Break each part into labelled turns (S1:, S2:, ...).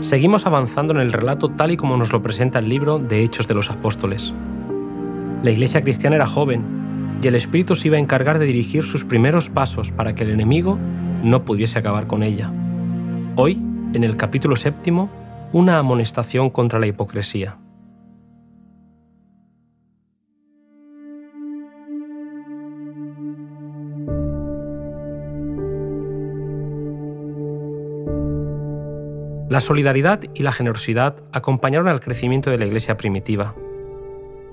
S1: Seguimos avanzando en el relato tal y como nos lo presenta el libro de Hechos de los Apóstoles. La iglesia cristiana era joven y el Espíritu se iba a encargar de dirigir sus primeros pasos para que el enemigo no pudiese acabar con ella. Hoy, en el capítulo séptimo, una amonestación contra la hipocresía. La solidaridad y la generosidad acompañaron al crecimiento de la iglesia primitiva.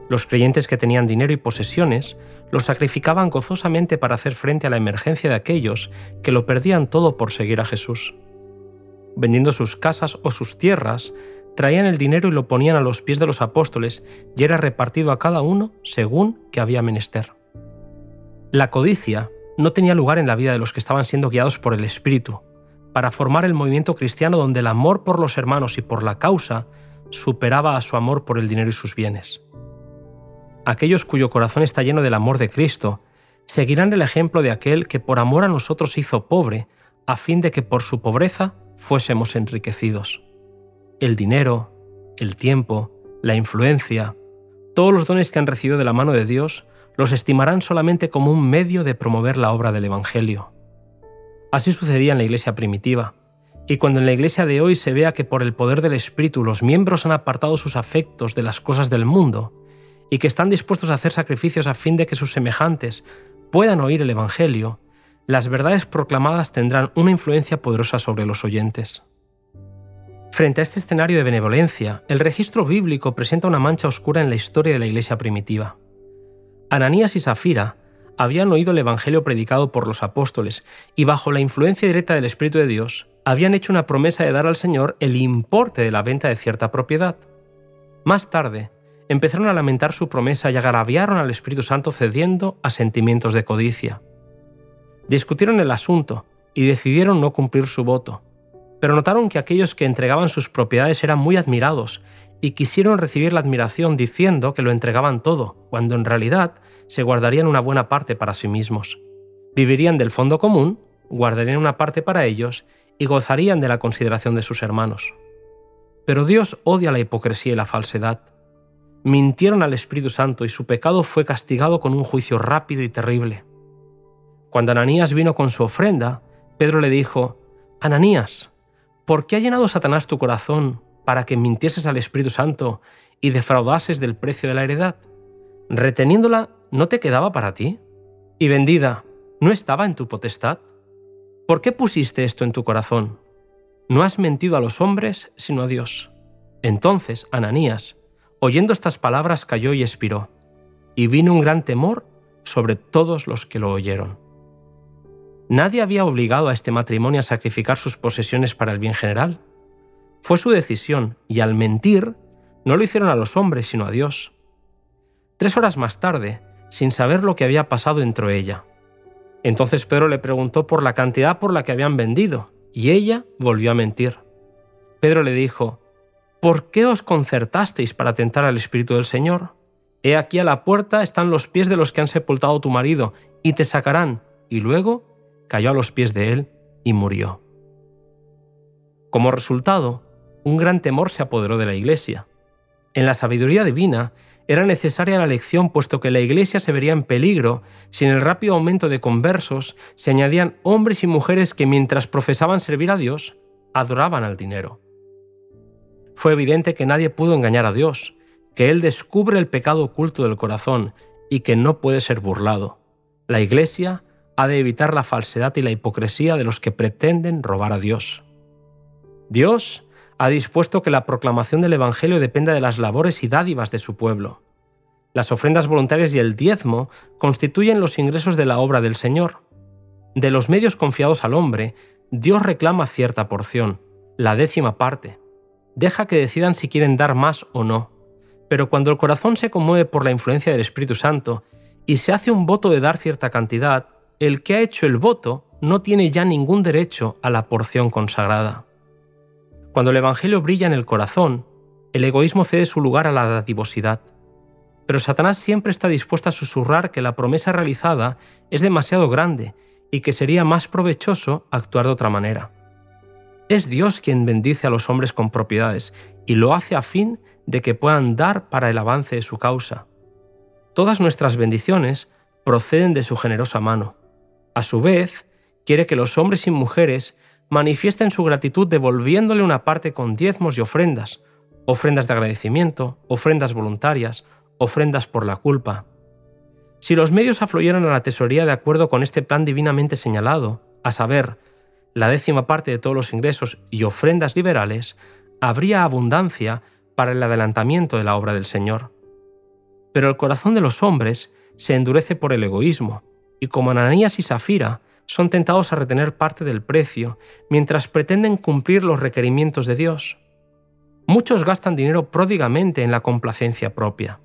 S1: Los creyentes que tenían dinero y posesiones los sacrificaban gozosamente para hacer frente a la emergencia de aquellos que lo perdían todo por seguir a Jesús. Vendiendo sus casas o sus tierras, traían el dinero y lo ponían a los pies de los apóstoles y era repartido a cada uno según que había menester. La codicia no tenía lugar en la vida de los que estaban siendo guiados por el Espíritu, para formar el movimiento cristiano donde el amor por los hermanos y por la causa superaba a su amor por el dinero y sus bienes. Aquellos cuyo corazón está lleno del amor de Cristo seguirán el ejemplo de aquel que por amor a nosotros se hizo pobre, a fin de que por su pobreza fuésemos enriquecidos. El dinero, el tiempo, la influencia, todos los dones que han recibido de la mano de Dios los estimarán solamente como un medio de promover la obra del Evangelio. Así sucedía en la iglesia primitiva. Y cuando en la iglesia de hoy se vea que por el poder del Espíritu los miembros han apartado sus afectos de las cosas del mundo y que están dispuestos a hacer sacrificios a fin de que sus semejantes puedan oír el Evangelio, las verdades proclamadas tendrán una influencia poderosa sobre los oyentes. Frente a este escenario de benevolencia, el registro bíblico presenta una mancha oscura en la historia de la iglesia primitiva. Ananías y Safira habían oído el Evangelio predicado por los apóstoles y bajo la influencia directa del Espíritu de Dios, habían hecho una promesa de dar al Señor el importe de la venta de cierta propiedad. Más tarde, empezaron a lamentar su promesa y agraviaron al Espíritu Santo cediendo a sentimientos de codicia. Discutieron el asunto y decidieron no cumplir su voto, pero notaron que aquellos que entregaban sus propiedades eran muy admirados y quisieron recibir la admiración diciendo que lo entregaban todo, cuando en realidad se guardarían una buena parte para sí mismos. Vivirían del fondo común, guardarían una parte para ellos y gozarían de la consideración de sus hermanos. Pero Dios odia la hipocresía y la falsedad. Mintieron al Espíritu Santo y su pecado fue castigado con un juicio rápido y terrible. Cuando Ananías vino con su ofrenda, Pedro le dijo, Ananías, ¿por qué ha llenado Satanás tu corazón para que mintieses al Espíritu Santo y defraudases del precio de la heredad? reteniéndola no te quedaba para ti? ¿Y vendida no estaba en tu potestad? ¿Por qué pusiste esto en tu corazón? No has mentido a los hombres, sino a Dios. Entonces Ananías, oyendo estas palabras, cayó y expiró, y vino un gran temor sobre todos los que lo oyeron. Nadie había obligado a este matrimonio a sacrificar sus posesiones para el bien general. Fue su decisión, y al mentir, no lo hicieron a los hombres, sino a Dios. Tres horas más tarde, sin saber lo que había pasado, entró ella. Entonces Pedro le preguntó por la cantidad por la que habían vendido, y ella volvió a mentir. Pedro le dijo, ¿Por qué os concertasteis para tentar al Espíritu del Señor? He aquí a la puerta están los pies de los que han sepultado tu marido, y te sacarán. Y luego cayó a los pies de él y murió. Como resultado, un gran temor se apoderó de la iglesia. En la sabiduría divina, era necesaria la lección puesto que la Iglesia se vería en peligro si en el rápido aumento de conversos se añadían hombres y mujeres que mientras profesaban servir a Dios, adoraban al dinero. Fue evidente que nadie pudo engañar a Dios, que Él descubre el pecado oculto del corazón y que no puede ser burlado. La Iglesia ha de evitar la falsedad y la hipocresía de los que pretenden robar a Dios. Dios ha dispuesto que la proclamación del Evangelio dependa de las labores y dádivas de su pueblo. Las ofrendas voluntarias y el diezmo constituyen los ingresos de la obra del Señor. De los medios confiados al hombre, Dios reclama cierta porción, la décima parte. Deja que decidan si quieren dar más o no. Pero cuando el corazón se conmueve por la influencia del Espíritu Santo y se hace un voto de dar cierta cantidad, el que ha hecho el voto no tiene ya ningún derecho a la porción consagrada. Cuando el Evangelio brilla en el corazón, el egoísmo cede su lugar a la dadivosidad. Pero Satanás siempre está dispuesto a susurrar que la promesa realizada es demasiado grande y que sería más provechoso actuar de otra manera. Es Dios quien bendice a los hombres con propiedades y lo hace a fin de que puedan dar para el avance de su causa. Todas nuestras bendiciones proceden de su generosa mano. A su vez, quiere que los hombres y mujeres manifiesten su gratitud devolviéndole una parte con diezmos y ofrendas, ofrendas de agradecimiento, ofrendas voluntarias, ofrendas por la culpa. Si los medios afluyeran a la tesorería de acuerdo con este plan divinamente señalado, a saber, la décima parte de todos los ingresos y ofrendas liberales, habría abundancia para el adelantamiento de la obra del Señor. Pero el corazón de los hombres se endurece por el egoísmo, y como Ananías y Safira, son tentados a retener parte del precio mientras pretenden cumplir los requerimientos de Dios. Muchos gastan dinero pródigamente en la complacencia propia.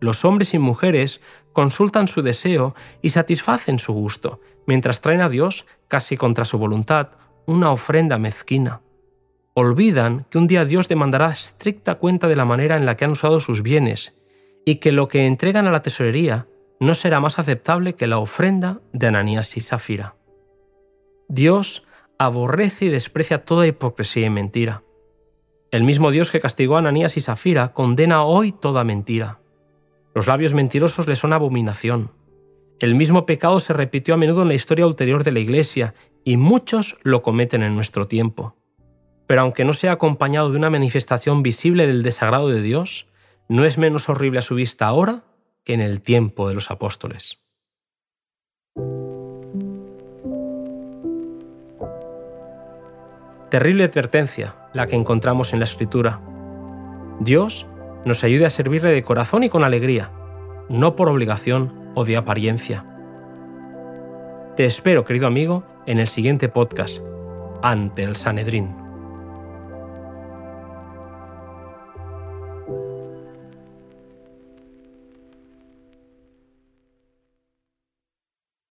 S1: Los hombres y mujeres consultan su deseo y satisfacen su gusto, mientras traen a Dios, casi contra su voluntad, una ofrenda mezquina olvidan que un día Dios demandará estricta cuenta de la manera en la que han usado sus bienes y que lo que entregan a la tesorería no será más aceptable que la ofrenda de Ananías y Zafira. Dios aborrece y desprecia toda hipocresía y mentira. El mismo Dios que castigó a Ananías y Zafira condena hoy toda mentira. Los labios mentirosos le son abominación. El mismo pecado se repitió a menudo en la historia ulterior de la Iglesia y muchos lo cometen en nuestro tiempo pero aunque no sea acompañado de una manifestación visible del desagrado de Dios, no es menos horrible a su vista ahora que en el tiempo de los apóstoles. Terrible advertencia la que encontramos en la Escritura. Dios nos ayude a servirle de corazón y con alegría, no por obligación o de apariencia. Te espero, querido amigo, en el siguiente podcast, ante el Sanedrín.